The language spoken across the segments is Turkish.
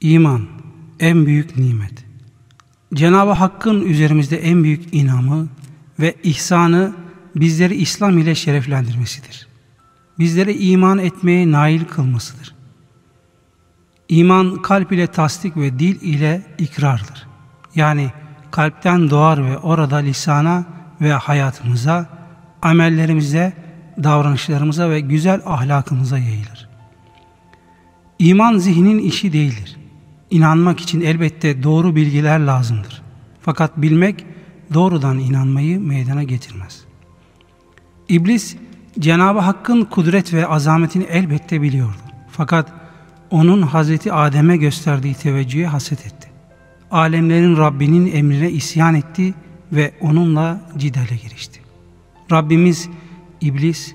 İman en büyük nimet. Cenab-ı Hakk'ın üzerimizde en büyük inamı ve ihsanı bizleri İslam ile şereflendirmesidir. Bizlere iman etmeye nail kılmasıdır. İman kalp ile tasdik ve dil ile ikrardır. Yani kalpten doğar ve orada lisana ve hayatımıza, amellerimize, davranışlarımıza ve güzel ahlakımıza yayılır. İman zihnin işi değildir. İnanmak için elbette doğru bilgiler lazımdır. Fakat bilmek doğrudan inanmayı meydana getirmez. İblis Cenab-ı Hakk'ın kudret ve azametini elbette biliyordu. Fakat onun Hazreti Adem'e gösterdiği teveccühe haset etti. Alemlerin Rabbinin emrine isyan etti ve onunla cidale girişti. Rabbimiz iblis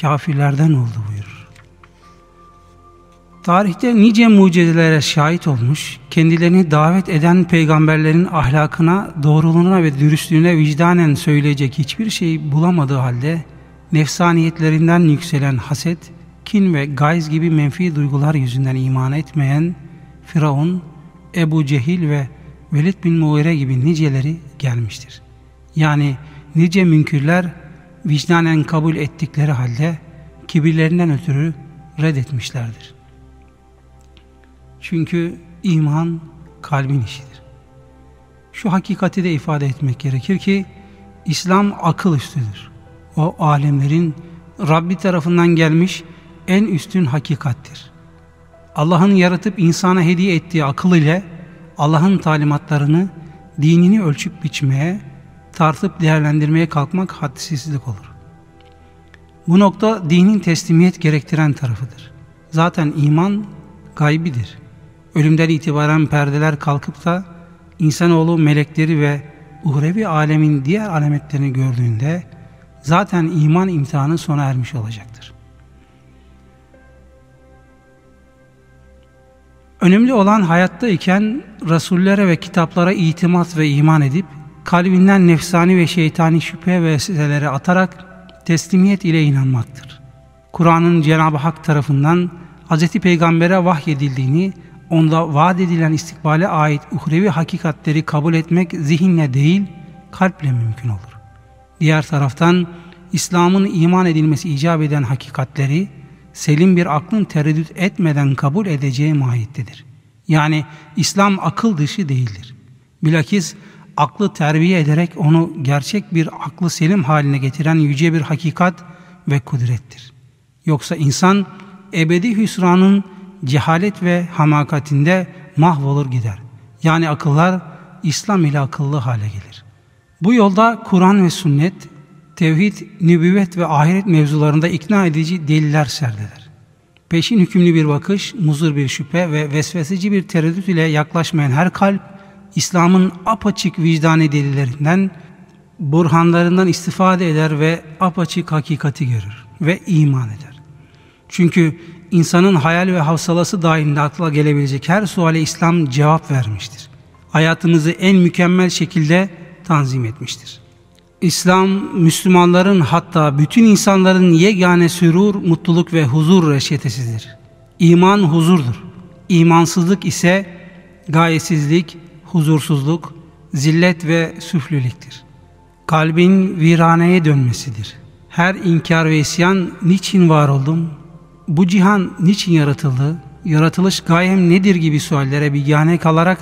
kafirlerden oldu buyurur. Tarihte nice mucizelere şahit olmuş, kendilerini davet eden peygamberlerin ahlakına, doğruluğuna ve dürüstlüğüne vicdanen söyleyecek hiçbir şey bulamadığı halde nefsaniyetlerinden yükselen haset, kin ve gayz gibi menfi duygular yüzünden iman etmeyen Firavun, Ebu Cehil ve Velid bin Muğire gibi niceleri gelmiştir. Yani nice münkürler vicdanen kabul ettikleri halde kibirlerinden ötürü reddetmişlerdir. Çünkü iman kalbin işidir. Şu hakikati de ifade etmek gerekir ki İslam akıl üstüdür. O alemlerin Rabbi tarafından gelmiş en üstün hakikattir. Allah'ın yaratıp insana hediye ettiği akıl ile Allah'ın talimatlarını, dinini ölçüp biçmeye, tartıp değerlendirmeye kalkmak hadsizlik olur. Bu nokta dinin teslimiyet gerektiren tarafıdır. Zaten iman gaybidir. Ölümden itibaren perdeler kalkıp da insanoğlu melekleri ve uhrevi alemin diğer alametlerini gördüğünde zaten iman imtihanı sona ermiş olacaktır. Önemli olan hayatta iken rasullere ve kitaplara itimat ve iman edip kalbinden nefsani ve şeytani şüphe ve vesvelere atarak teslimiyet ile inanmaktır. Kur'an'ın Cenab-ı Hak tarafından Hz. Peygamber'e vahyedildiğini, onda vaat edilen istikbale ait uhrevi hakikatleri kabul etmek zihinle değil, kalple mümkün olur. Diğer taraftan İslam'ın iman edilmesi icap eden hakikatleri, selim bir aklın tereddüt etmeden kabul edeceği mahiyettedir. Yani İslam akıl dışı değildir. Bilakis aklı terbiye ederek onu gerçek bir aklı selim haline getiren yüce bir hakikat ve kudrettir. Yoksa insan ebedi hüsranın cehalet ve hamakatinde mahvolur gider. Yani akıllar İslam ile akıllı hale gelir. Bu yolda Kur'an ve sünnet, tevhid, nübüvvet ve ahiret mevzularında ikna edici deliller serdeder. Peşin hükümlü bir bakış, muzur bir şüphe ve vesveseci bir tereddüt ile yaklaşmayan her kalp, İslam'ın apaçık vicdani delillerinden, burhanlarından istifade eder ve apaçık hakikati görür ve iman eder. Çünkü insanın hayal ve hafsalası dahilinde akla gelebilecek her suale İslam cevap vermiştir. Hayatımızı en mükemmel şekilde tanzim etmiştir. İslam, Müslümanların hatta bütün insanların yegane sürur, mutluluk ve huzur reçetesidir. İman huzurdur. İmansızlık ise gayesizlik, huzursuzluk, zillet ve süflülüktir. Kalbin viraneye dönmesidir. Her inkar ve isyan niçin var oldum? Bu cihan niçin yaratıldı? Yaratılış gayem nedir gibi suallere bigane kalarak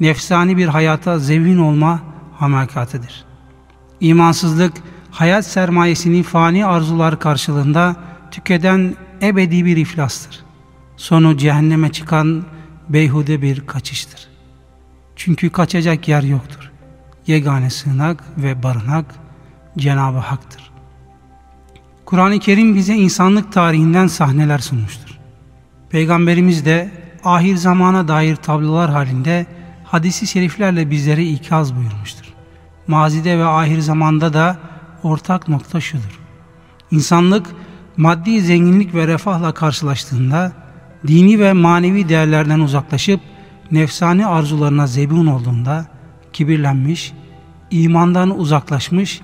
nefsani bir hayata zevin olma hamakatıdır. İmansızlık, hayat sermayesini fani arzular karşılığında tükeden ebedi bir iflastır. Sonu cehenneme çıkan beyhude bir kaçıştır. Çünkü kaçacak yer yoktur. Yegane sığınak ve barınak Cenab-ı Hak'tır. Kur'an-ı Kerim bize insanlık tarihinden sahneler sunmuştur. Peygamberimiz de ahir zamana dair tablolar halinde hadisi şeriflerle bizlere ikaz buyurmuştur. Mazide ve ahir zamanda da ortak nokta şudur. İnsanlık maddi zenginlik ve refahla karşılaştığında dini ve manevi değerlerden uzaklaşıp nefsani arzularına zebun olduğunda kibirlenmiş, imandan uzaklaşmış,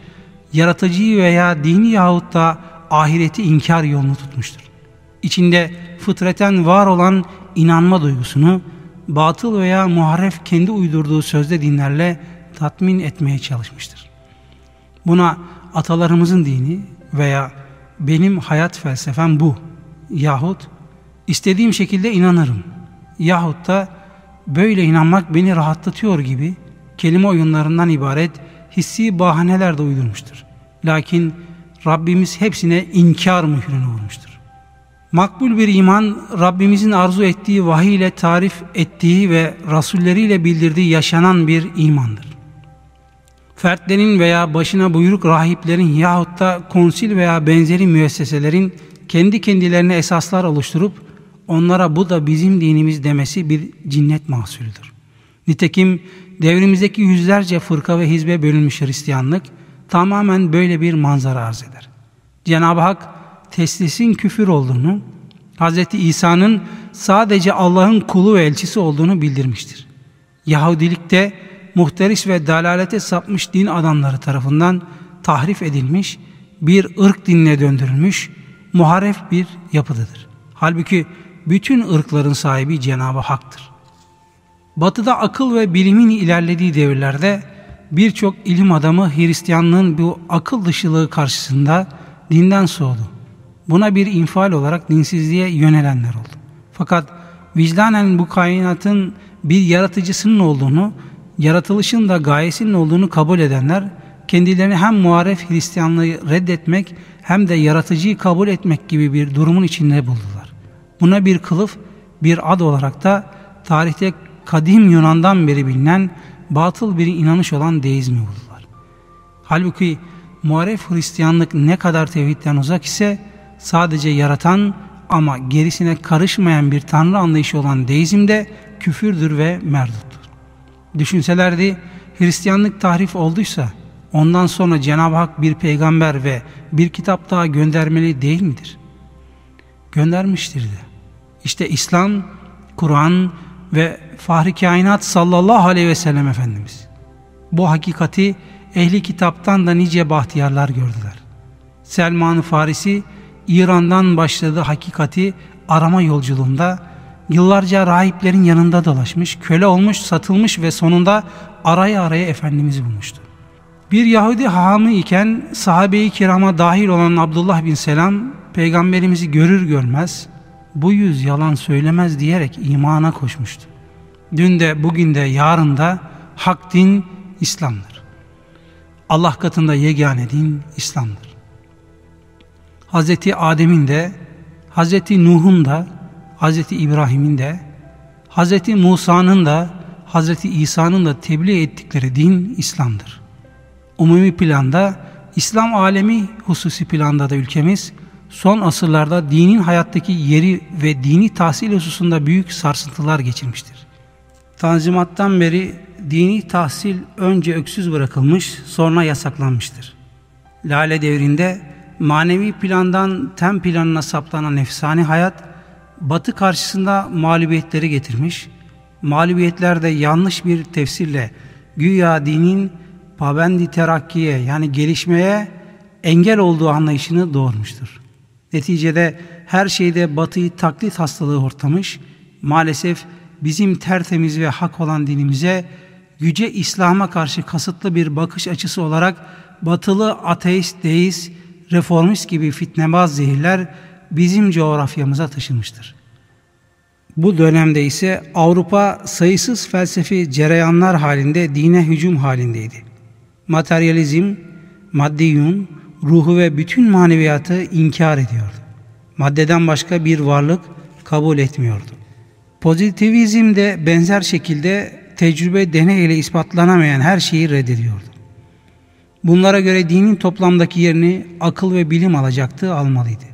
yaratıcıyı veya dini yahut da ahireti inkar yolunu tutmuştur. İçinde fıtreten var olan inanma duygusunu batıl veya muharref kendi uydurduğu sözde dinlerle tatmin etmeye çalışmıştır. Buna atalarımızın dini veya benim hayat felsefem bu yahut istediğim şekilde inanırım yahut da böyle inanmak beni rahatlatıyor gibi kelime oyunlarından ibaret hissi bahaneler de uydurmuştur. Lakin Rabbimiz hepsine inkar mührünü vurmuştur. Makbul bir iman Rabbimizin arzu ettiği vahiy ile tarif ettiği ve rasulleriyle bildirdiği yaşanan bir imandır. Fertlerin veya başına buyruk rahiplerin yahut da konsil veya benzeri müesseselerin kendi kendilerine esaslar oluşturup onlara bu da bizim dinimiz demesi bir cinnet mahsulüdür. Nitekim devrimizdeki yüzlerce fırka ve hizbe bölünmüş Hristiyanlık tamamen böyle bir manzara arz eder. Cenab-ı Hak teslisin küfür olduğunu, Hz. İsa'nın sadece Allah'ın kulu ve elçisi olduğunu bildirmiştir. Yahudilikte muhteris ve dalalete sapmış din adamları tarafından tahrif edilmiş, bir ırk dinine döndürülmüş, muharef bir yapıdadır. Halbuki bütün ırkların sahibi Cenab-ı Hak'tır. Batıda akıl ve bilimin ilerlediği devirlerde birçok ilim adamı Hristiyanlığın bu akıl dışılığı karşısında dinden soğudu. Buna bir infial olarak dinsizliğe yönelenler oldu. Fakat vicdanen bu kainatın bir yaratıcısının olduğunu, yaratılışın da gayesinin olduğunu kabul edenler, kendilerini hem muharef Hristiyanlığı reddetmek hem de yaratıcıyı kabul etmek gibi bir durumun içinde buldular. Buna bir kılıf, bir ad olarak da tarihte kadim Yunan'dan beri bilinen batıl bir inanış olan deizmi buldular. Halbuki muharef Hristiyanlık ne kadar tevhidden uzak ise sadece yaratan ama gerisine karışmayan bir tanrı anlayışı olan deizm de küfürdür ve merduttur. Düşünselerdi Hristiyanlık tahrif olduysa ondan sonra Cenab-ı Hak bir peygamber ve bir kitap daha göndermeli değil midir? Göndermiştir de. İşte İslam, Kur'an ve Fahri Kainat sallallahu aleyhi ve sellem Efendimiz. Bu hakikati ehli kitaptan da nice bahtiyarlar gördüler. Selman-ı Farisi İran'dan başladığı hakikati arama yolculuğunda yıllarca rahiplerin yanında dolaşmış, köle olmuş, satılmış ve sonunda araya araya Efendimiz'i bulmuştu. Bir Yahudi hahamı iken sahabe-i kirama dahil olan Abdullah bin Selam peygamberimizi görür görmez bu yüz yalan söylemez diyerek imana koşmuştu. Dün de bugün de yarın da hak din İslam'dır. Allah katında yegane din İslam'dır. Hazreti Adem'in de, Hazreti Nuh'un da, Hazreti İbrahim'in de, Hazreti Musa'nın da, Hazreti İsa'nın da tebliğ ettikleri din İslam'dır. Umumi planda, İslam alemi hususi planda da ülkemiz, son asırlarda dinin hayattaki yeri ve dini tahsil hususunda büyük sarsıntılar geçirmiştir. Tanzimattan beri dini tahsil önce öksüz bırakılmış, sonra yasaklanmıştır. Lale devrinde manevi plandan tem planına saplanan efsane hayat, batı karşısında mağlubiyetleri getirmiş, mağlubiyetlerde yanlış bir tefsirle güya dinin pabendi terakkiye yani gelişmeye engel olduğu anlayışını doğurmuştur. Neticede her şeyde batıyı taklit hastalığı hortlamış, maalesef bizim tertemiz ve hak olan dinimize yüce İslam'a karşı kasıtlı bir bakış açısı olarak batılı ateist, deist, reformist gibi fitnebaz zehirler bizim coğrafyamıza taşınmıştır. Bu dönemde ise Avrupa sayısız felsefi cereyanlar halinde dine hücum halindeydi. Materyalizm, maddiyun, ruhu ve bütün maneviyatı inkar ediyordu. Maddeden başka bir varlık kabul etmiyordu. Pozitivizm de benzer şekilde tecrübe deney ile ispatlanamayan her şeyi reddediyordu. Bunlara göre dinin toplamdaki yerini akıl ve bilim alacaktı, almalıydı.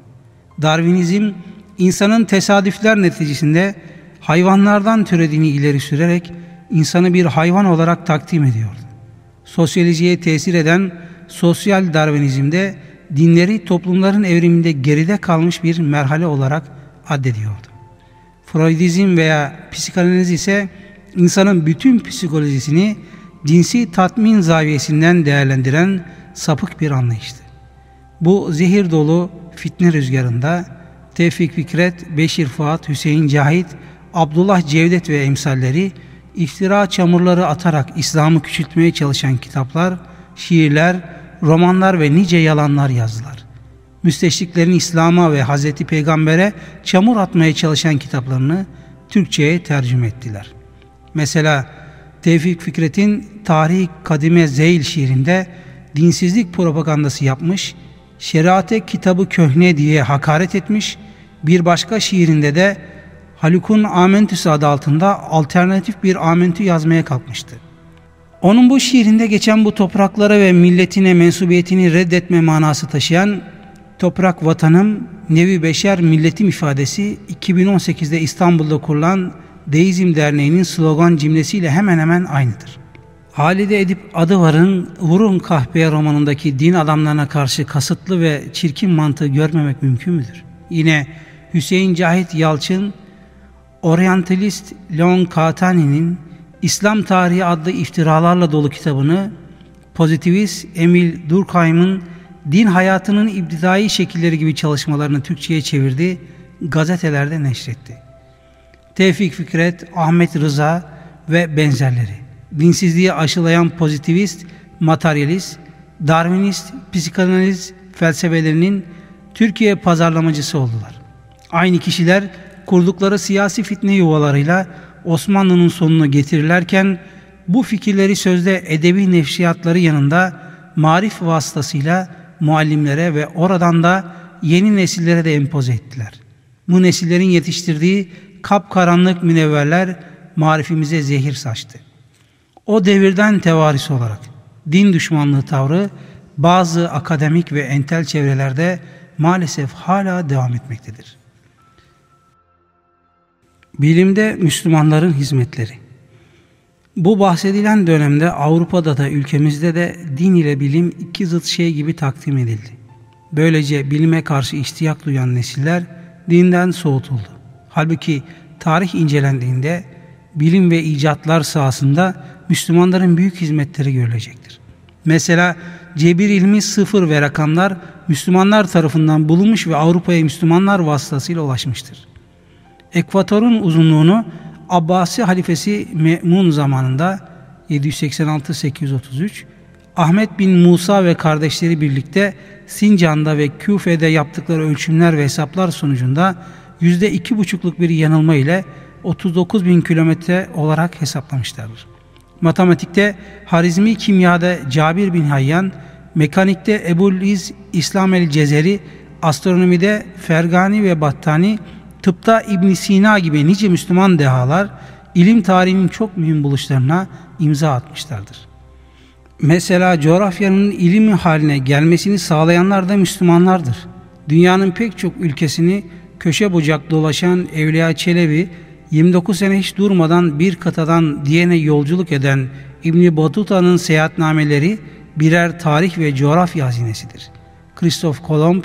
Darwinizm, insanın tesadüfler neticesinde hayvanlardan türediğini ileri sürerek insanı bir hayvan olarak takdim ediyordu. Sosyolojiye tesir eden sosyal Darwinizmde dinleri toplumların evriminde geride kalmış bir merhale olarak addediyordu. Freudizm veya psikanaliz ise insanın bütün psikolojisini cinsi tatmin zaviyesinden değerlendiren sapık bir anlayıştı. Bu zehir dolu fitne rüzgarında Tevfik Fikret, Beşir Fuat, Hüseyin Cahit, Abdullah Cevdet ve emsalleri iftira çamurları atarak İslam'ı küçültmeye çalışan kitaplar, şiirler, romanlar ve nice yalanlar yazdılar. Müsteşriklerin İslam'a ve Hazreti Peygamber'e çamur atmaya çalışan kitaplarını Türkçe'ye tercüme ettiler. Mesela Tevfik Fikret'in Tarih Kadime Zeyl şiirinde dinsizlik propagandası yapmış, şeriate kitabı köhne diye hakaret etmiş, bir başka şiirinde de Haluk'un Amentüsü adı altında alternatif bir amentü yazmaya kalkmıştı. Onun bu şiirinde geçen bu topraklara ve milletine mensubiyetini reddetme manası taşıyan Toprak Vatanım, Nevi Beşer Milletim ifadesi 2018'de İstanbul'da kurulan Deizm Derneği'nin slogan cimlesiyle hemen hemen aynıdır. Halide Edip Adıvar'ın Vurun Kahpeye romanındaki din adamlarına karşı kasıtlı ve çirkin mantığı görmemek mümkün müdür? Yine Hüseyin Cahit Yalçın, Orientalist Leon Katani'nin İslam Tarihi adlı iftiralarla dolu kitabını pozitivist Emil Durkheim'ın din hayatının ibtidai şekilleri gibi çalışmalarını Türkçe'ye çevirdi, gazetelerde neşretti. Tevfik Fikret, Ahmet Rıza ve benzerleri. Dinsizliği aşılayan pozitivist, materyalist, Darwinist, psikanaliz felsefelerinin Türkiye pazarlamacısı oldular. Aynı kişiler kurdukları siyasi fitne yuvalarıyla Osmanlı'nın sonunu getirirlerken bu fikirleri sözde edebi nefsiyatları yanında marif vasıtasıyla muallimlere ve oradan da yeni nesillere de empoze ettiler. Bu nesillerin yetiştirdiği kapkaranlık münevverler marifimize zehir saçtı. O devirden tevaris olarak din düşmanlığı tavrı bazı akademik ve entel çevrelerde maalesef hala devam etmektedir. Bilimde Müslümanların hizmetleri Bu bahsedilen dönemde Avrupa'da da ülkemizde de din ile bilim iki zıt şey gibi takdim edildi. Böylece bilime karşı iştiyak duyan nesiller dinden soğutuldu. Halbuki tarih incelendiğinde bilim ve icatlar sahasında Müslümanların büyük hizmetleri görülecektir. Mesela cebir ilmi sıfır ve rakamlar Müslümanlar tarafından bulunmuş ve Avrupa'ya Müslümanlar vasıtasıyla ulaşmıştır. Ekvatorun uzunluğunu Abbasi halifesi Me'mun zamanında 786-833 Ahmet bin Musa ve kardeşleri birlikte Sincan'da ve Küfe'de yaptıkları ölçümler ve hesaplar sonucunda yüzde iki buçukluk bir yanılma ile 39 bin kilometre olarak hesaplamışlardır. Matematikte Harizmi kimyada Cabir bin Hayyan, mekanikte Ebu'l-İz İslam el-Cezeri, astronomide Fergani ve Battani, tıpta ibn Sina gibi nice Müslüman dehalar ilim tarihinin çok mühim buluşlarına imza atmışlardır. Mesela coğrafyanın ilim haline gelmesini sağlayanlar da Müslümanlardır. Dünyanın pek çok ülkesini köşe bucak dolaşan Evliya Çelebi 29 sene hiç durmadan bir kıtadan diğerine yolculuk eden İbni Batuta'nın seyahatnameleri birer tarih ve coğrafya hazinesidir. Christoph Kolomb,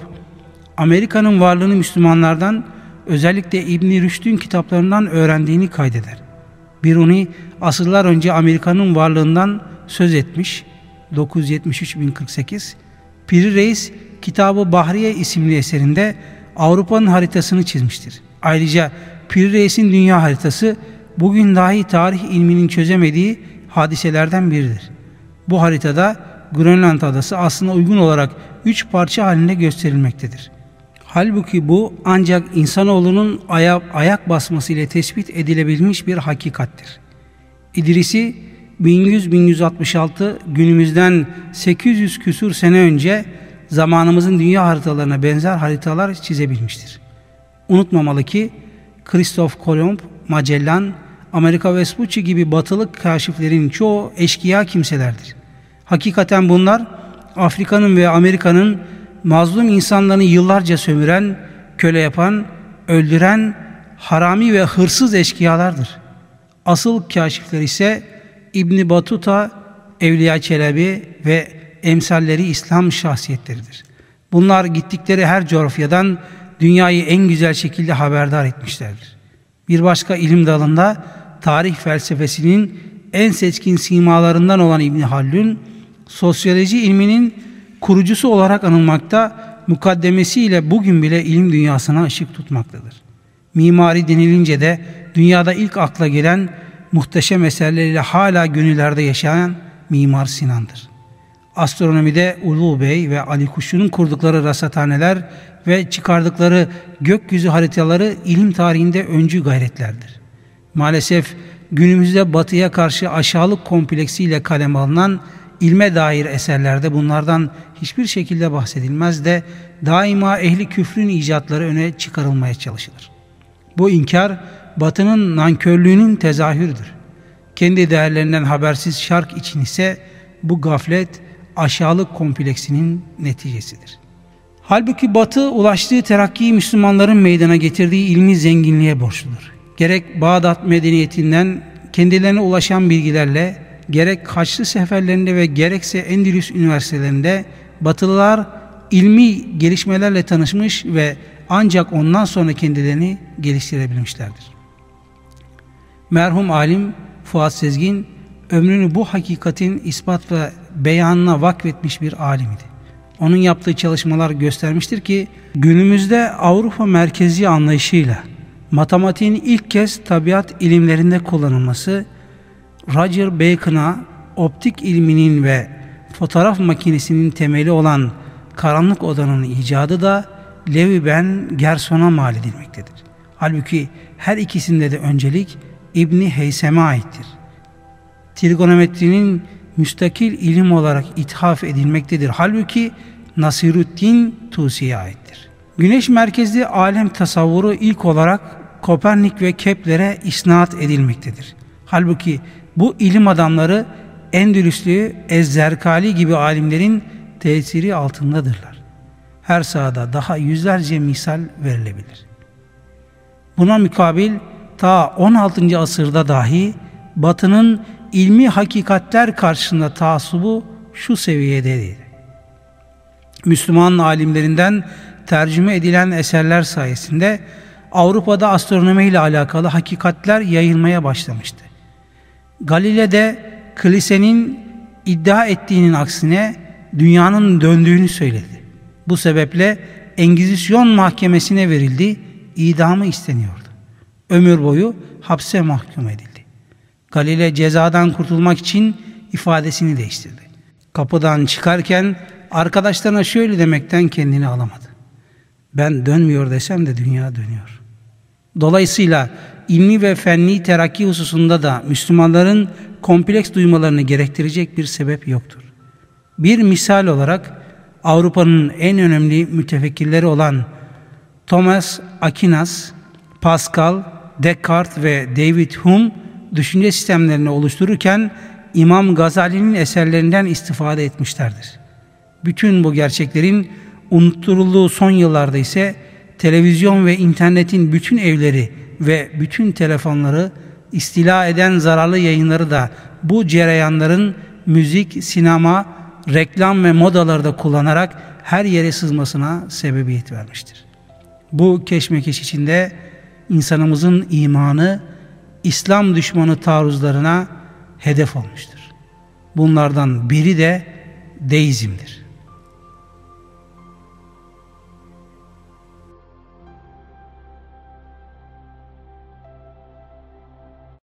Amerika'nın varlığını Müslümanlardan özellikle İbni Rüşd'ün kitaplarından öğrendiğini kaydeder. Biruni asırlar önce Amerika'nın varlığından söz etmiş 973-1048 Piri Reis kitabı Bahriye isimli eserinde Avrupa'nın haritasını çizmiştir. Ayrıca Pir Reis'in dünya haritası bugün dahi tarih ilminin çözemediği hadiselerden biridir. Bu haritada Grönland adası aslında uygun olarak üç parça halinde gösterilmektedir. Halbuki bu ancak insanoğlunun aya, ayak basması ile tespit edilebilmiş bir hakikattir. İdris'i 1100-1166 günümüzden 800 küsur sene önce zamanımızın dünya haritalarına benzer haritalar çizebilmiştir. Unutmamalı ki Christoph Kolomb, Magellan, Amerika Vespucci gibi batılı kaşiflerin çoğu eşkıya kimselerdir. Hakikaten bunlar Afrika'nın ve Amerika'nın mazlum insanlarını yıllarca sömüren, köle yapan, öldüren, harami ve hırsız eşkıyalardır. Asıl kaşifler ise İbni Batuta, Evliya Çelebi ve emsalleri İslam şahsiyetleridir. Bunlar gittikleri her coğrafyadan dünyayı en güzel şekilde haberdar etmişlerdir. Bir başka ilim dalında tarih felsefesinin en seçkin simalarından olan İbni Haldun, sosyoloji ilminin kurucusu olarak anılmakta, mukaddemesiyle bugün bile ilim dünyasına ışık tutmaktadır. Mimari denilince de dünyada ilk akla gelen muhteşem eserleriyle hala gönüllerde yaşayan Mimar Sinan'dır. Astronomide Ulu Bey ve Ali Kuşçu'nun kurdukları rasathaneler ve çıkardıkları gökyüzü haritaları ilim tarihinde öncü gayretlerdir. Maalesef günümüzde batıya karşı aşağılık kompleksiyle kalem alınan ilme dair eserlerde bunlardan hiçbir şekilde bahsedilmez de daima ehli küfrün icatları öne çıkarılmaya çalışılır. Bu inkar batının nankörlüğünün tezahürdür. Kendi değerlerinden habersiz şark için ise bu gaflet aşağılık kompleksinin neticesidir. Halbuki Batı ulaştığı terakkiyi Müslümanların meydana getirdiği ilmi zenginliğe borçludur. Gerek Bağdat medeniyetinden kendilerine ulaşan bilgilerle gerek Haçlı seferlerinde ve gerekse Endülüs üniversitelerinde Batılılar ilmi gelişmelerle tanışmış ve ancak ondan sonra kendilerini geliştirebilmişlerdir. Merhum alim Fuat Sezgin ömrünü bu hakikatin ispat ve beyanına vakfetmiş bir alimdi. Onun yaptığı çalışmalar göstermiştir ki günümüzde Avrupa merkezi anlayışıyla matematiğin ilk kez tabiat ilimlerinde kullanılması Roger Bacon'a optik ilminin ve fotoğraf makinesinin temeli olan karanlık odanın icadı da Levi Ben Gerson'a mal edilmektedir. Halbuki her ikisinde de öncelik İbni Heysem'e aittir. Trigonometrinin müstakil ilim olarak ithaf edilmektedir. Halbuki Nasiruddin Tusi'ye aittir. Güneş merkezli alem tasavvuru ilk olarak Kopernik ve Kepler'e isnat edilmektedir. Halbuki bu ilim adamları Endülüslü Ezzerkali gibi alimlerin tesiri altındadırlar. Her sahada daha yüzlerce misal verilebilir. Buna mukabil ta 16. asırda dahi Batı'nın ilmi hakikatler karşısında taassubu şu seviyedeydi. Müslüman alimlerinden tercüme edilen eserler sayesinde Avrupa'da astronomi ile alakalı hakikatler yayılmaya başlamıştı. Galile'de kilisenin iddia ettiğinin aksine dünyanın döndüğünü söyledi. Bu sebeple Engizisyon mahkemesine verildi, idamı isteniyordu. Ömür boyu hapse mahkum edildi. Galile cezadan kurtulmak için ifadesini değiştirdi. Kapıdan çıkarken arkadaşlarına şöyle demekten kendini alamadı. Ben dönmüyor desem de dünya dönüyor. Dolayısıyla ilmi ve fenni terakki hususunda da Müslümanların kompleks duymalarını gerektirecek bir sebep yoktur. Bir misal olarak Avrupa'nın en önemli mütefekkirleri olan Thomas Aquinas, Pascal, Descartes ve David Hume düşünce sistemlerini oluştururken İmam Gazali'nin eserlerinden istifade etmişlerdir. Bütün bu gerçeklerin unutturulduğu son yıllarda ise televizyon ve internetin bütün evleri ve bütün telefonları istila eden zararlı yayınları da bu cereyanların müzik, sinema, reklam ve modalarda kullanarak her yere sızmasına sebebiyet vermiştir. Bu keşmekeş içinde insanımızın imanı İslam düşmanı taarruzlarına hedef olmuştur. Bunlardan biri de deizmdir.